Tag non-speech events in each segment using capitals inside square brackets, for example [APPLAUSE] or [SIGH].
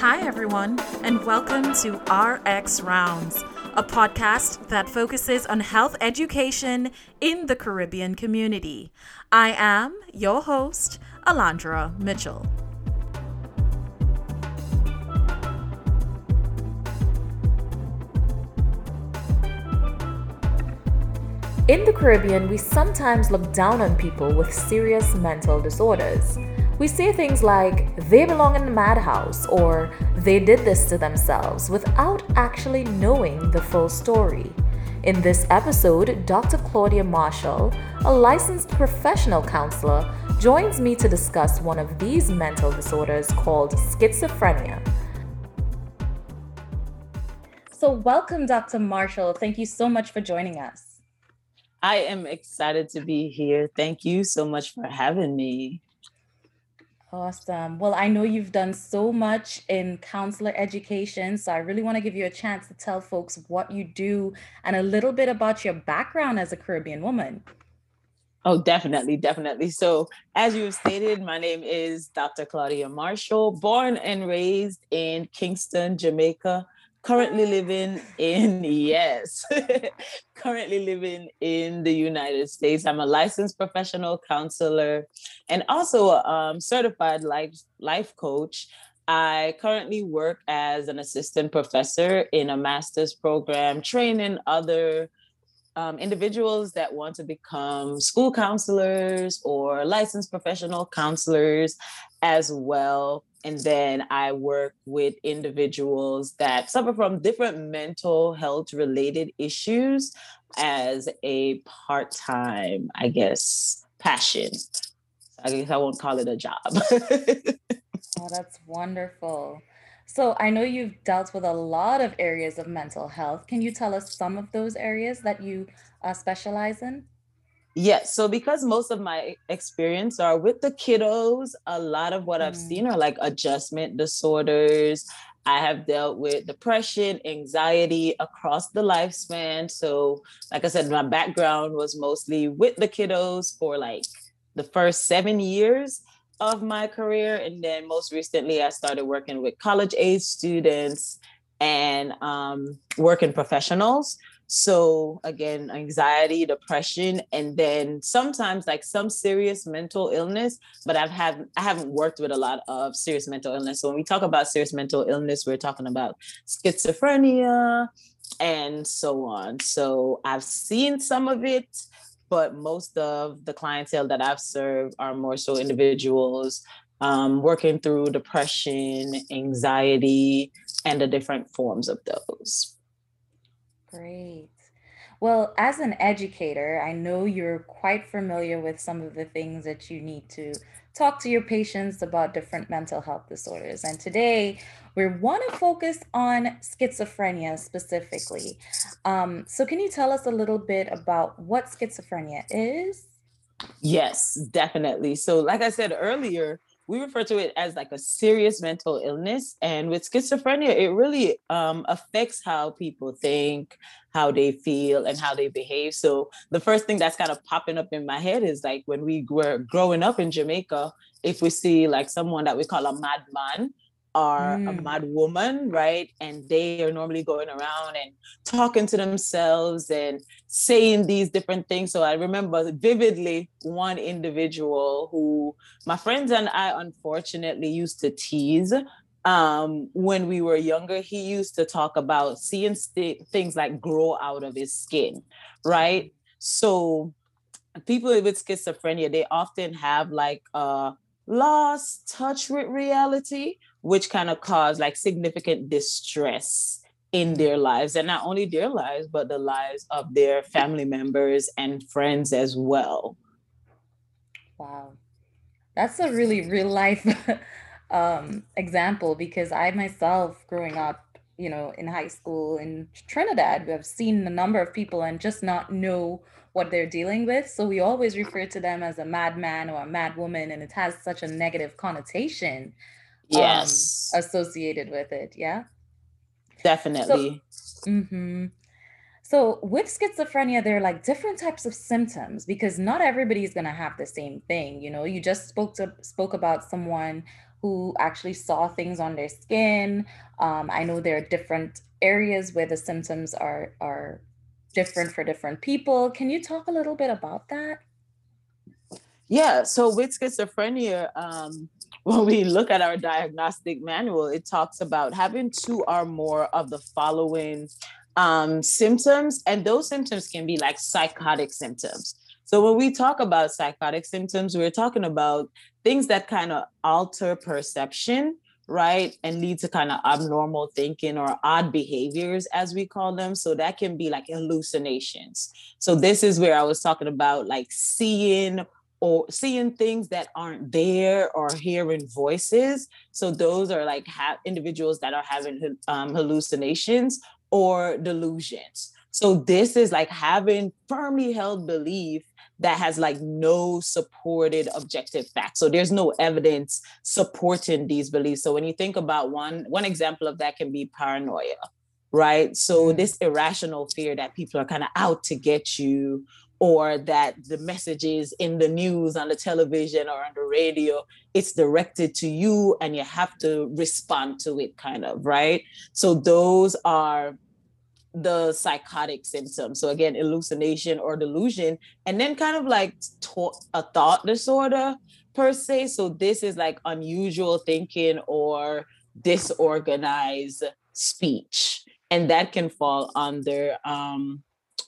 Hi, everyone, and welcome to RX Rounds, a podcast that focuses on health education in the Caribbean community. I am your host, Alondra Mitchell. In the Caribbean, we sometimes look down on people with serious mental disorders. We say things like, they belong in the madhouse, or they did this to themselves, without actually knowing the full story. In this episode, Dr. Claudia Marshall, a licensed professional counselor, joins me to discuss one of these mental disorders called schizophrenia. So, welcome, Dr. Marshall. Thank you so much for joining us. I am excited to be here. Thank you so much for having me. Awesome. Well, I know you've done so much in counselor education, so I really want to give you a chance to tell folks what you do and a little bit about your background as a Caribbean woman. Oh, definitely, definitely. So, as you have stated, my name is Dr. Claudia Marshall, born and raised in Kingston, Jamaica currently living in [LAUGHS] yes [LAUGHS] currently living in the united states. I'm a licensed professional counselor and also a um, certified life life coach. I currently work as an assistant professor in a master's program training other um, individuals that want to become school counselors or licensed professional counselors as well and then I work with individuals that suffer from different mental health related issues as a part time, I guess, passion. I guess I won't call it a job. [LAUGHS] oh, that's wonderful. So I know you've dealt with a lot of areas of mental health. Can you tell us some of those areas that you uh, specialize in? Yes. So because most of my experience are with the kiddos, a lot of what mm. I've seen are like adjustment disorders. I have dealt with depression, anxiety across the lifespan. So, like I said, my background was mostly with the kiddos for like the first seven years of my career. And then most recently, I started working with college age students and um, working professionals. So again, anxiety, depression, and then sometimes like some serious mental illness. But I've had I haven't worked with a lot of serious mental illness. So when we talk about serious mental illness, we're talking about schizophrenia and so on. So I've seen some of it, but most of the clientele that I've served are more so individuals um, working through depression, anxiety, and the different forms of those. Great. Well, as an educator, I know you're quite familiar with some of the things that you need to talk to your patients about different mental health disorders. And today we want to focus on schizophrenia specifically. Um, so, can you tell us a little bit about what schizophrenia is? Yes, definitely. So, like I said earlier, we refer to it as like a serious mental illness and with schizophrenia it really um, affects how people think how they feel and how they behave. So the first thing that's kind of popping up in my head is like when we were growing up in jamaica if we see like someone that we call a madman are mm. a mad woman, right? And they are normally going around and talking to themselves and saying these different things. So I remember vividly one individual who my friends and I unfortunately used to tease. Um, when we were younger, he used to talk about seeing st- things like grow out of his skin, right? So people with schizophrenia, they often have like a lost touch with reality which kind of cause like significant distress in their lives and not only their lives but the lives of their family members and friends as well. Wow. That's a really real life [LAUGHS] um, example because i myself growing up you know in high school in trinidad we have seen a number of people and just not know what they're dealing with so we always refer to them as a madman or a madwoman and it has such a negative connotation yes um, associated with it yeah definitely so, mm-hmm. So with schizophrenia, there are like different types of symptoms because not everybody's gonna have the same thing. You know, you just spoke to spoke about someone who actually saw things on their skin. Um, I know there are different areas where the symptoms are are different for different people. Can you talk a little bit about that? Yeah. So with schizophrenia, um, when we look at our diagnostic manual, it talks about having two or more of the following um, symptoms, and those symptoms can be like psychotic symptoms. So when we talk about psychotic symptoms, we're talking about things that kind of alter perception, right? And lead to kind of abnormal thinking or odd behaviors, as we call them. So that can be like hallucinations. So this is where I was talking about like seeing or seeing things that aren't there or hearing voices. So those are like ha- individuals that are having um, hallucinations or delusions. So this is like having firmly held belief that has like no supported objective facts. So there's no evidence supporting these beliefs. So when you think about one one example of that can be paranoia, right? So mm. this irrational fear that people are kind of out to get you or that the messages in the news on the television or on the radio it's directed to you and you have to respond to it kind of right so those are the psychotic symptoms. So again, hallucination or delusion, and then kind of like a thought disorder per se. So this is like unusual thinking or disorganized speech, and that can fall under um,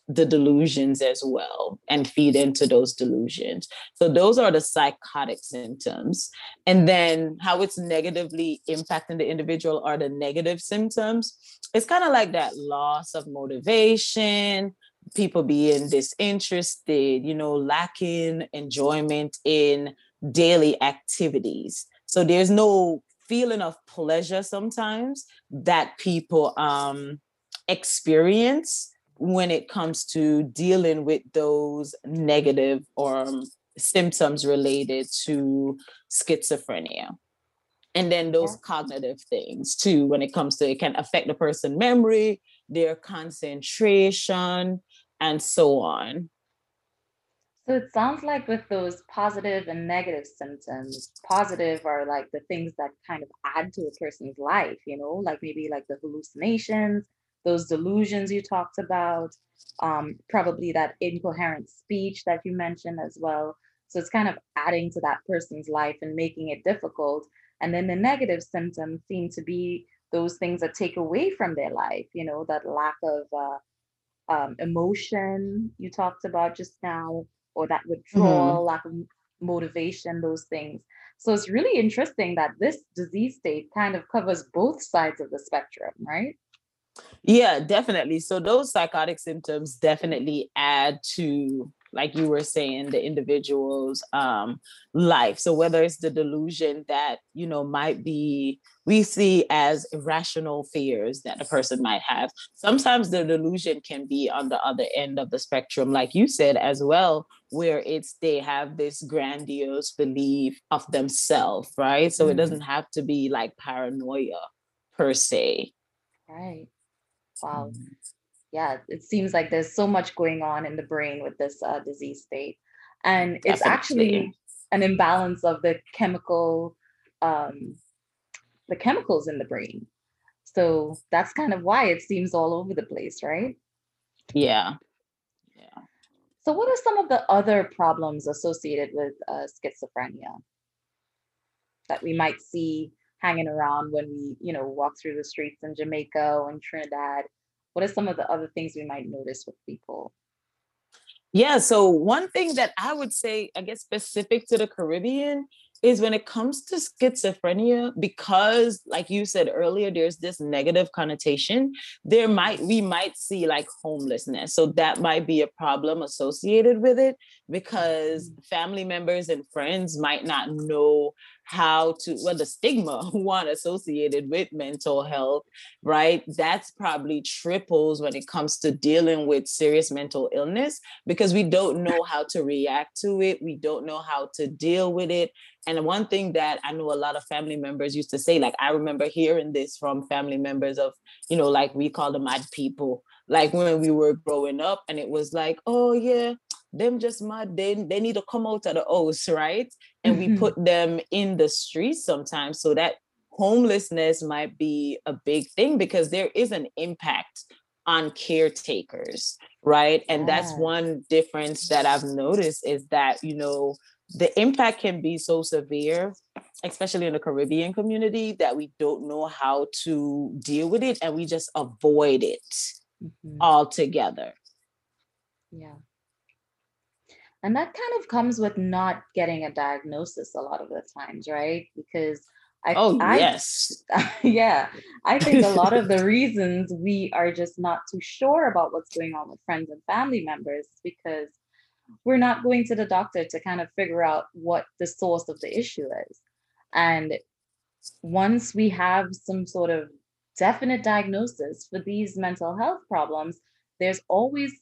the delusions as well and feed into those delusions. So those are the psychotic symptoms. And then how it's negatively impacting the individual are the negative symptoms. It's kind of like that loss of motivation, people being disinterested, you know, lacking enjoyment in daily activities. So there's no feeling of pleasure sometimes that people um experience when it comes to dealing with those negative or um, symptoms related to schizophrenia and then those yeah. cognitive things too when it comes to it can affect the person memory their concentration and so on so it sounds like with those positive and negative symptoms positive are like the things that kind of add to a person's life you know like maybe like the hallucinations those delusions you talked about, um, probably that incoherent speech that you mentioned as well. So it's kind of adding to that person's life and making it difficult. And then the negative symptoms seem to be those things that take away from their life, you know, that lack of uh, um, emotion you talked about just now, or that withdrawal, mm-hmm. lack of motivation, those things. So it's really interesting that this disease state kind of covers both sides of the spectrum, right? Yeah, definitely. So those psychotic symptoms definitely add to like you were saying the individual's um life. So whether it's the delusion that you know might be we see as irrational fears that a person might have. Sometimes the delusion can be on the other end of the spectrum like you said as well where it's they have this grandiose belief of themselves right? So mm-hmm. it doesn't have to be like paranoia per se. Right Wow. Mm-hmm. Yeah, it seems like there's so much going on in the brain with this uh, disease state. And it's Definitely. actually an imbalance of the chemical, um, the chemicals in the brain. So that's kind of why it seems all over the place, right? Yeah. Yeah. So, what are some of the other problems associated with uh, schizophrenia that we might see hanging around when we, you know, walk through the streets in Jamaica and Trinidad? What are some of the other things we might notice with people? Yeah, so one thing that I would say, I guess specific to the Caribbean, is when it comes to schizophrenia because like you said earlier there's this negative connotation there might we might see like homelessness so that might be a problem associated with it because mm. family members and friends might not know how to well the stigma [LAUGHS] one associated with mental health right? That's probably triples when it comes to dealing with serious mental illness because we don't know how to react to it. We don't know how to deal with it. And one thing that i know a lot of family members used to say like i remember hearing this from family members of you know like we call them mad people. Like when we were growing up and it was like oh yeah them just mad. They, they need to come out of the house [LAUGHS] right and mm-hmm. we put them in the streets sometimes so that homelessness might be a big thing because there is an impact on caretakers right and that's one difference that i've noticed is that you know the impact can be so severe especially in the caribbean community that we don't know how to deal with it and we just avoid it mm-hmm. altogether yeah and that kind of comes with not getting a diagnosis a lot of the times right because I, oh I, yes, [LAUGHS] yeah. I think a lot of the [LAUGHS] reasons we are just not too sure about what's going on with friends and family members because we're not going to the doctor to kind of figure out what the source of the issue is. And once we have some sort of definite diagnosis for these mental health problems, there's always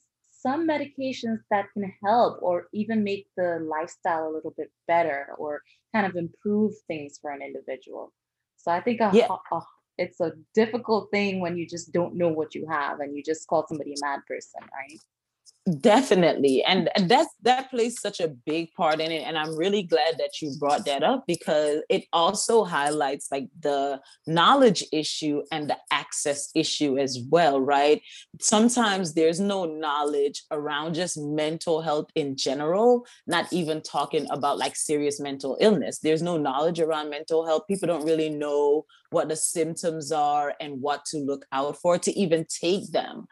some medications that can help or even make the lifestyle a little bit better or kind of improve things for an individual. So I think a, yeah. a, it's a difficult thing when you just don't know what you have and you just call somebody a mad person, right? Definitely and, and that's that plays such a big part in it and i'm really glad that you brought that up because it also highlights like the knowledge issue and the access issue as well right? Sometimes there's no knowledge around just mental health in general not even talking about like serious mental illness. There's no knowledge around mental health. People don't really know what the symptoms are and what to look out for to even take them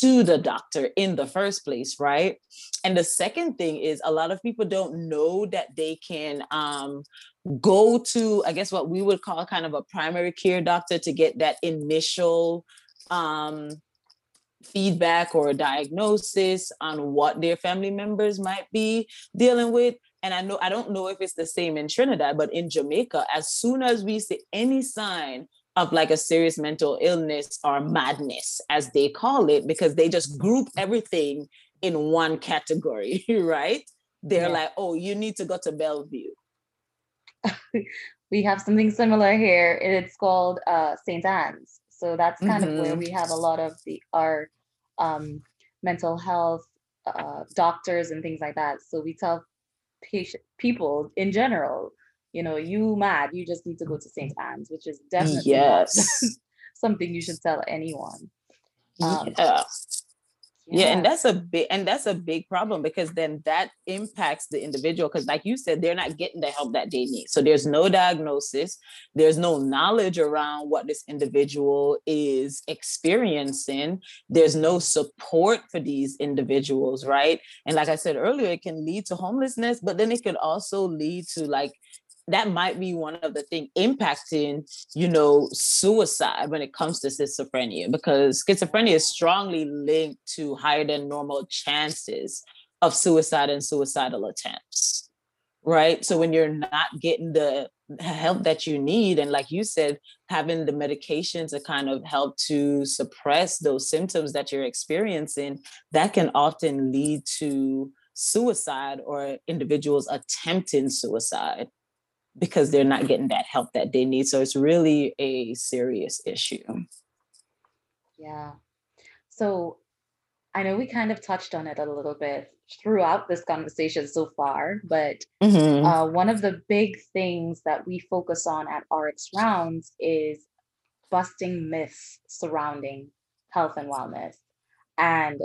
to the doctor in the first place, right? And the second thing is a lot of people don't know that they can um, go to, I guess, what we would call kind of a primary care doctor to get that initial um, feedback or diagnosis on what their family members might be dealing with. And I know I don't know if it's the same in Trinidad, but in Jamaica, as soon as we see any sign of like a serious mental illness or madness, as they call it, because they just group everything in one category, [LAUGHS] right? They're yeah. like, oh, you need to go to Bellevue. [LAUGHS] we have something similar here. It's called uh, St. Ann's. So that's kind mm-hmm. of where mm-hmm. we have a lot of the our um, mental health uh, doctors and things like that. So we tell patient people in general you know, you mad, you just need to go to St. Ann's, which is definitely [LAUGHS] yes. something you should tell anyone. Um, yeah. Yeah. and that's a big and that's a big problem because then that impacts the individual because like you said they're not getting the help that they need so there's no diagnosis there's no knowledge around what this individual is experiencing there's no support for these individuals right and like i said earlier it can lead to homelessness but then it can also lead to like that might be one of the things impacting, you know, suicide when it comes to schizophrenia, because schizophrenia is strongly linked to higher than normal chances of suicide and suicidal attempts. Right. So when you're not getting the help that you need, and like you said, having the medication to kind of help to suppress those symptoms that you're experiencing, that can often lead to suicide or individuals attempting suicide because they're not getting that help that they need. So it's really a serious issue. Yeah. So I know we kind of touched on it a little bit throughout this conversation so far, but mm-hmm. uh, one of the big things that we focus on at RX Rounds is busting myths surrounding health and wellness. And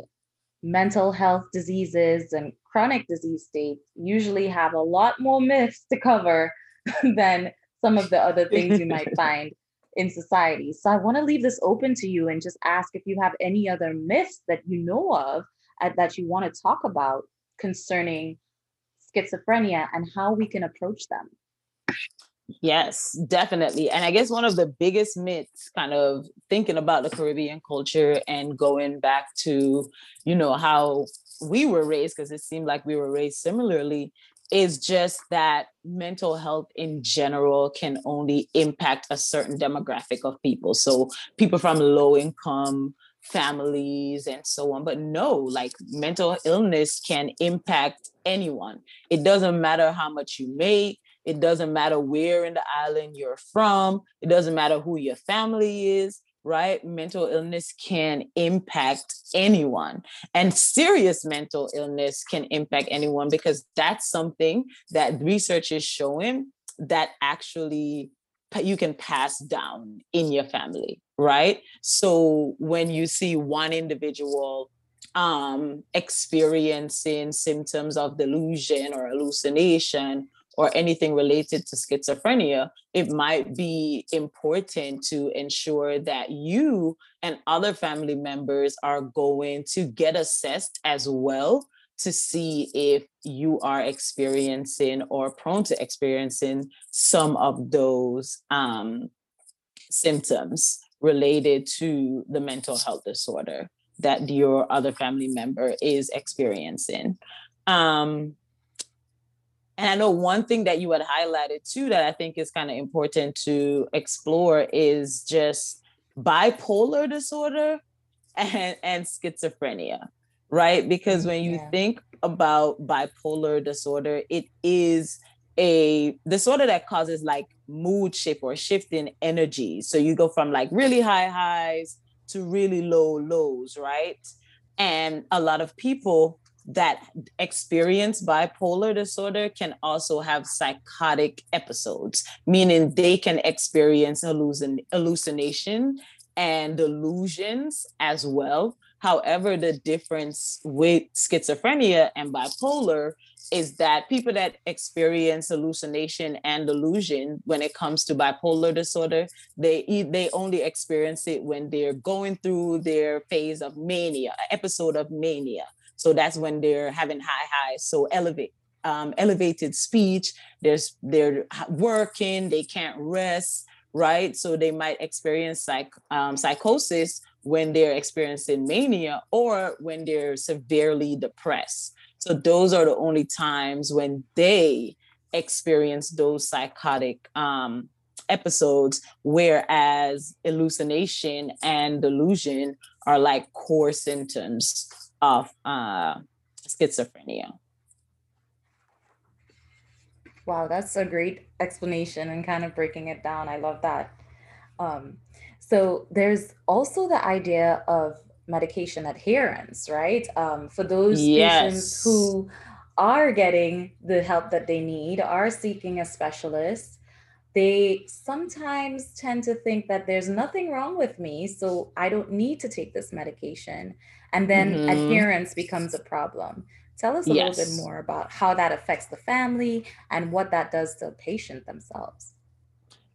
mental health diseases and chronic disease states usually have a lot more myths to cover [LAUGHS] than some of the other things you might [LAUGHS] find in society. So I want to leave this open to you and just ask if you have any other myths that you know of uh, that you want to talk about concerning schizophrenia and how we can approach them. Yes, definitely. And I guess one of the biggest myths, kind of thinking about the Caribbean culture and going back to, you know, how we were raised, because it seemed like we were raised similarly, is just that mental health in general can only impact a certain demographic of people. So people from low income families and so on. But no, like mental illness can impact anyone. It doesn't matter how much you make. It doesn't matter where in the island you're from. It doesn't matter who your family is. Right? Mental illness can impact anyone, and serious mental illness can impact anyone because that's something that research is showing that actually you can pass down in your family, right? So when you see one individual um, experiencing symptoms of delusion or hallucination or anything related to schizophrenia, it might be important to ensure that you and other family members are going to get assessed as well to see if you are experiencing or prone to experiencing some of those um, symptoms related to the mental health disorder that your other family member is experiencing. Um, and I know one thing that you had highlighted too that I think is kind of important to explore is just bipolar disorder and, and schizophrenia, right? Because mm-hmm. when you yeah. think about bipolar disorder, it is a disorder that causes like mood shift or shift in energy. So you go from like really high highs to really low lows, right? And a lot of people that experience bipolar disorder can also have psychotic episodes, meaning they can experience hallucin- hallucination and delusions as well. However, the difference with schizophrenia and bipolar is that people that experience hallucination and delusion when it comes to bipolar disorder they they only experience it when they're going through their phase of mania episode of mania so that's when they're having high highs. So elevate um, elevated speech there's they're working they can't rest right? So they might experience psych, um, psychosis when they're experiencing mania or when they're severely depressed. So those are the only times when they experience those psychotic um, episodes, whereas hallucination and delusion are like core symptoms of uh, schizophrenia. Wow, that's a great explanation and kind of breaking it down. I love that. Um, so there's also the idea of medication adherence, right? Um, for those yes. patients who are getting the help that they need, are seeking a specialist, they sometimes tend to think that there's nothing wrong with me, so I don't need to take this medication. And then mm-hmm. adherence becomes a problem. Tell us a yes. little bit more about how that affects the family and what that does to the patient themselves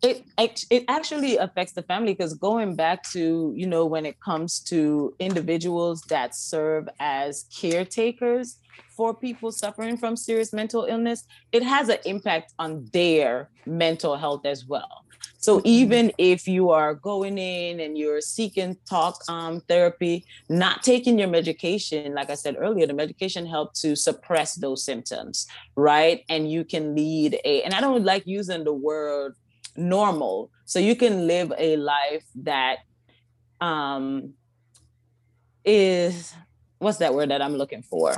it it actually affects the family because going back to you know when it comes to individuals that serve as caretakers for people suffering from serious mental illness it has an impact on their mental health as well so mm-hmm. even if you are going in and you're seeking talk um, therapy not taking your medication like i said earlier the medication helps to suppress those symptoms right and you can lead a and i don't like using the word normal. So you can live a life that um is what's that word that i'm looking for?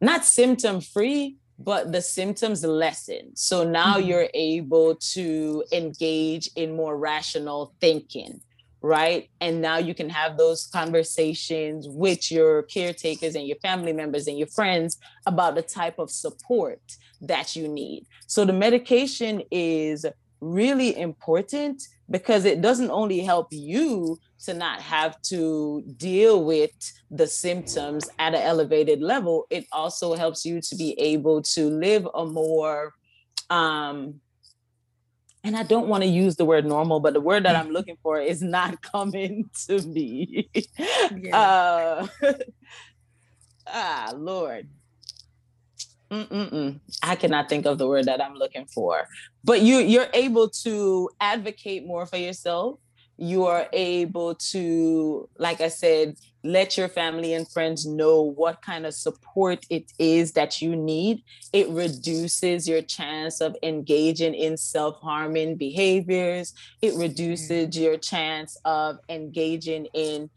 Not symptom free but the symptoms lessen so now mm-hmm. you're able to engage in more rational thinking right? And now you can have those conversations with your caretakers and your family members and your friends about the type of support that you need. So the medication is really important because it doesn't only help you to not have to deal with the symptoms at an elevated level, it also helps you to be able to live a more um and I don't want to use the word normal, but the word that I'm looking for is not [LAUGHS] coming to me. Yeah. Uh, [LAUGHS] ah, Lord. Mm-mm-mm. I cannot think of the word that I'm looking for. But you you're able to advocate more for yourself. You are able to, like I said, let your family and friends know what kind of support it is that you need. It reduces your chance of engaging in self-harming behaviors. It reduces mm-hmm. your chance of engaging in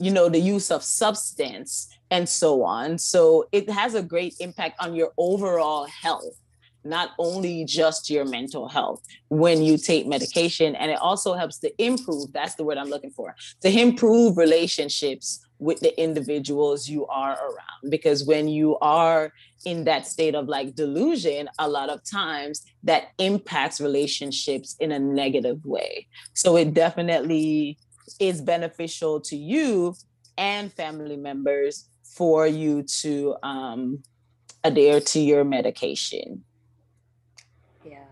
you know the use of substance and so on so it has a great impact on your overall health not only just your mental health when you take medication, and it also helps to improve that's the word I'm looking for to improve relationships with the individuals you are around. Because when you are in that state of like delusion, a lot of times that impacts relationships in a negative way. So it definitely is beneficial to you and family members for you to um, adhere to your medication. Yeah.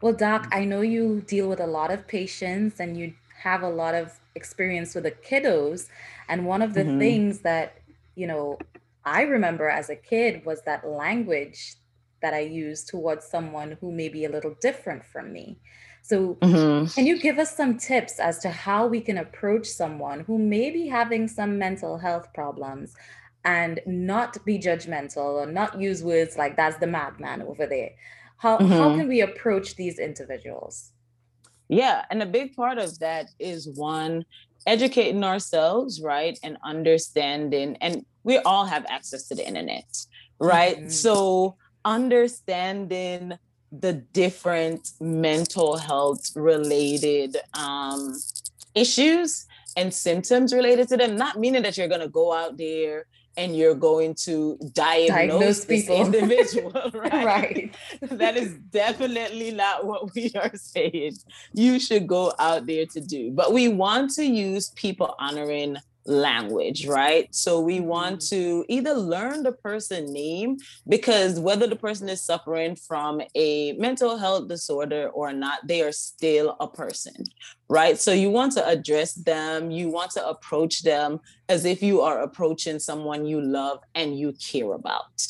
Well, Doc, I know you deal with a lot of patients and you have a lot of experience with the kiddos. And one of the mm-hmm. things that, you know, I remember as a kid was that language that I used towards someone who may be a little different from me. So, mm-hmm. can you give us some tips as to how we can approach someone who may be having some mental health problems and not be judgmental or not use words like that's the madman over there? How, mm-hmm. how can we approach these individuals? Yeah, and a big part of that is one, educating ourselves, right? And understanding, and we all have access to the internet, right? Mm-hmm. So, understanding the different mental health related um, issues and symptoms related to them, not meaning that you're going to go out there and you're going to diagnose, diagnose this people. individual, [LAUGHS] [LAUGHS] right? right. that is definitely not what we [LAUGHS] are saying you should go out there to do. But we want to use people honoring language, right? So we want mm-hmm. to either learn the person name because whether the person is suffering from a mental health disorder or not, they are still a person, right? So you want to address them, you want to approach them as if you are approaching someone you love and you care about.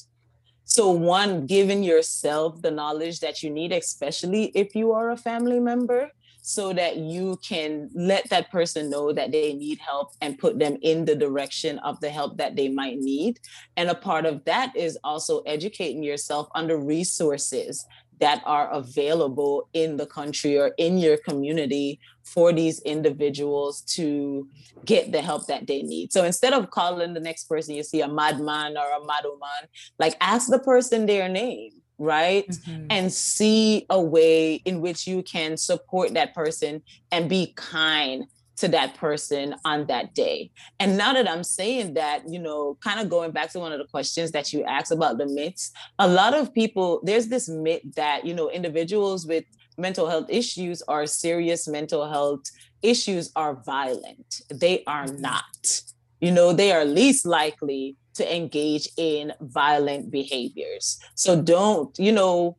So, one, giving yourself the knowledge that you need, especially if you are a family member, so that you can let that person know that they need help and put them in the direction of the help that they might need. And a part of that is also educating yourself on the resources that are available in the country or in your community for these individuals to get the help that they need. So instead of calling the next person you see a madman or a madwoman, like ask the person their name right? Mm-hmm. And see a way in which you can support that person and be kind to that person on that day. And now that I'm saying that, you know, kind of going back to one of the questions that you asked about the myths, a lot of people, there's this myth that, you know, individuals with mental health issues or serious mental health issues are violent. They are mm-hmm. not. You know, they are least likely to engage in violent behaviors. So don't, you know,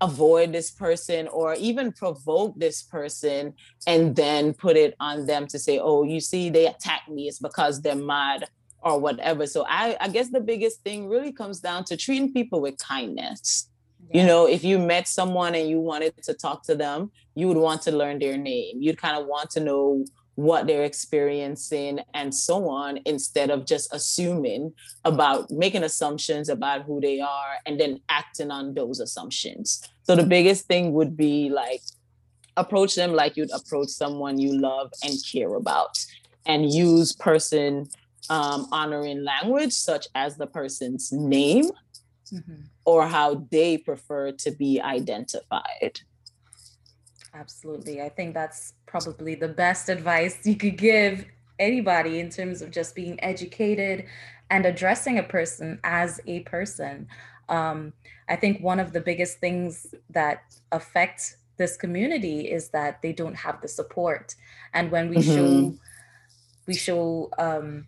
avoid this person or even provoke this person and then put it on them to say, oh, you see, they attacked me, it's because they're mad or whatever. So I, I guess the biggest thing really comes down to treating people with kindness. Yeah. You know, if you met someone and you wanted to talk to them, you would want to learn their name. You'd kind of want to know what they're experiencing and so on instead of just assuming about making assumptions about who they are and then acting on those assumptions so the biggest thing would be like approach them like you'd approach someone you love and care about and use person um, honoring language such as the person's name mm-hmm. or how they prefer to be identified Absolutely. I think that's probably the best advice you could give anybody in terms of just being educated and addressing a person as a person. Um, I think one of the biggest things that affect this community is that they don't have the support. And when we mm-hmm. show we show um,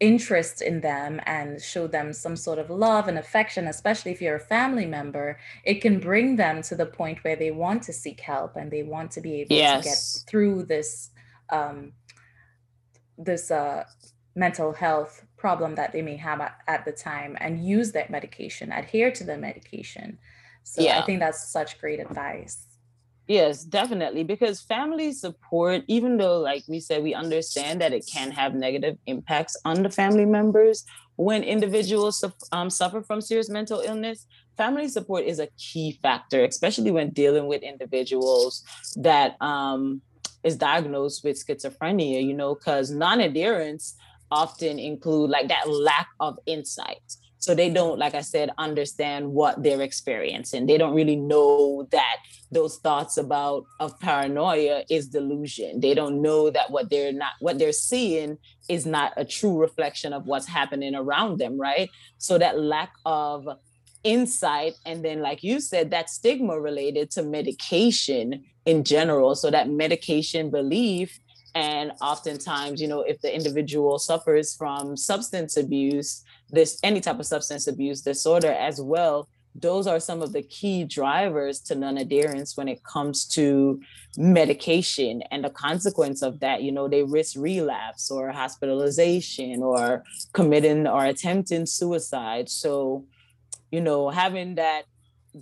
interest in them and show them some sort of love and affection, especially if you're a family member, it can bring them to the point where they want to seek help and they want to be able yes. to get through this um, this uh, mental health problem that they may have at, at, the time and use that medication, adhere to the medication. So yeah. I think that's such great advice. Yes, definitely. Because family support, even though, like we said, we understand that it can have negative impacts on the family members when individuals um, suffer from serious mental illness, family support is a key factor, especially when dealing with individuals that um, is diagnosed with schizophrenia, you know, because non adherence often include like that lack of insight So they don't, like I said, understand what they're experiencing. They don't really know that those thoughts about of paranoia is delusion. They don't know that what they're not what they're seeing is not a true reflection of what's happening around them, right? So that lack of insight and then like you said that stigma related to medication in general so that medication belief and oftentimes you know if the individual suffers from substance abuse this any type of substance abuse disorder as well those are some of the key drivers to non-adherence when it comes to medication and the consequence of that. You know they risk relapse or hospitalization or committing or attempting suicide. So you know having that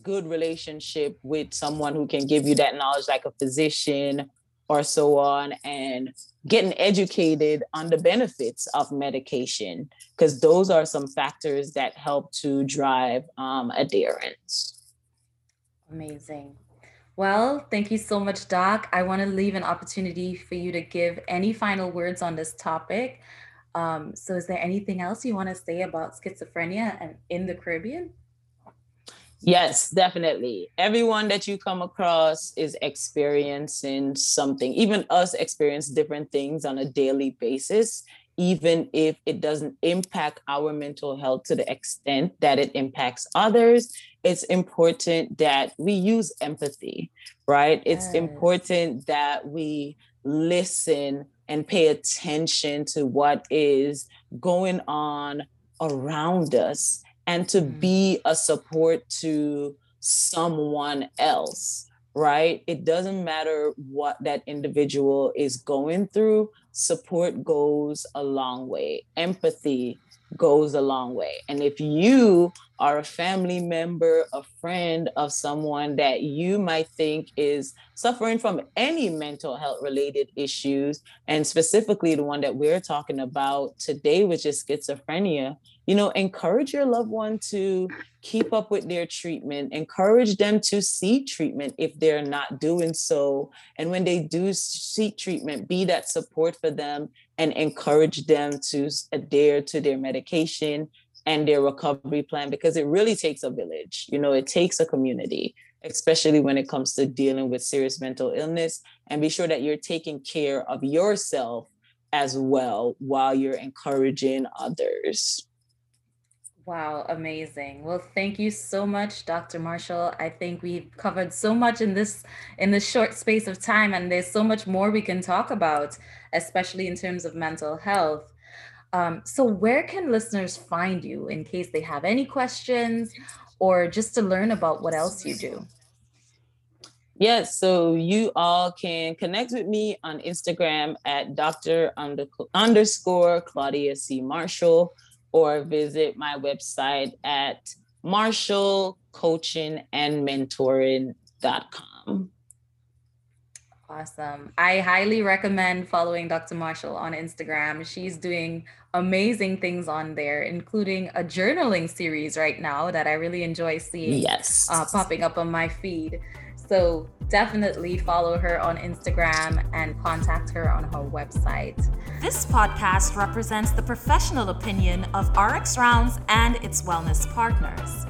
good relationship with someone who can give you that knowledge like a physician or so on and getting educated on the benefits of medication because those are some factors that help to drive um, adherence. Amazing. Well thank you so much doc. I want to leave an opportunity for you to give any final words on this topic. Um, so is there anything else you want to say about schizophrenia and in the caribbean Yes, definitely. Everyone that you come across is experiencing something. Even us experience different things on a daily basis, even if it doesn't impact our mental health to the extent that it impacts others. It's important that we use empathy, right? Yes. It's important that we listen and pay attention to what is going on around us and to mm. be a support to someone else right? It doesn't matter what that individual is going through support goes a long way. Empathy goes a long way. And if you are a family member a friend of someone that you might think is suffering from any mental health related issues and specifically the one that we're talking about today which is schizophrenia you know encourage your loved one to keep up with their treatment encourage them to seek treatment if they're not doing so. And when they do seek treatment be that support for them and encourage them to adhere to their medication and their recovery plan because it really takes a village you know it takes a community especially when it comes to dealing with serious mental illness. And be sure that you're taking care of yourself as well while you're encouraging others Wow, amazing. Well, thank you so much, Dr. Marshall. I think we've covered so much in this in this short space of time and there's so much more we can talk about, especially in terms of mental health. Um, so where can listeners find you in case they have any questions or just to learn about what else you do? Yes, so you all can connect with me on Instagram at Dr. underscore Claudia C. Marshall or visit my website at marshallcoachingandmentoring.com. Awesome. I highly recommend following Dr. Marshall on Instagram. She's doing amazing things on there, including a journaling series right now that I really enjoy seeing yes. Uh, popping up on my feed. So definitely follow her on Instagram and contact her on her website. This podcast represents the professional opinion of RX Rounds and its wellness partners.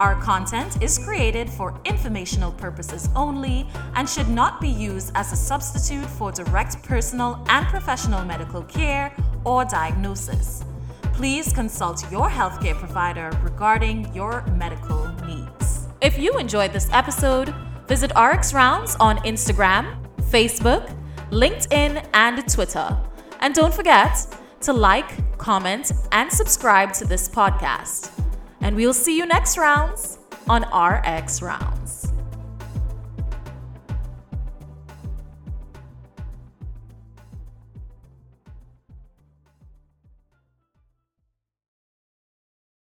Our content is created for informational purposes only and should not be used as a substitute for direct personal and professional medical care or diagnosis. Please consult your healthcare provider regarding your medical needs. If you enjoyed this episode, Visit RX Rounds on Instagram, Facebook, LinkedIn, and Twitter. And don't forget to like, comment, and subscribe to this podcast. And we'll see you next rounds on RX Rounds.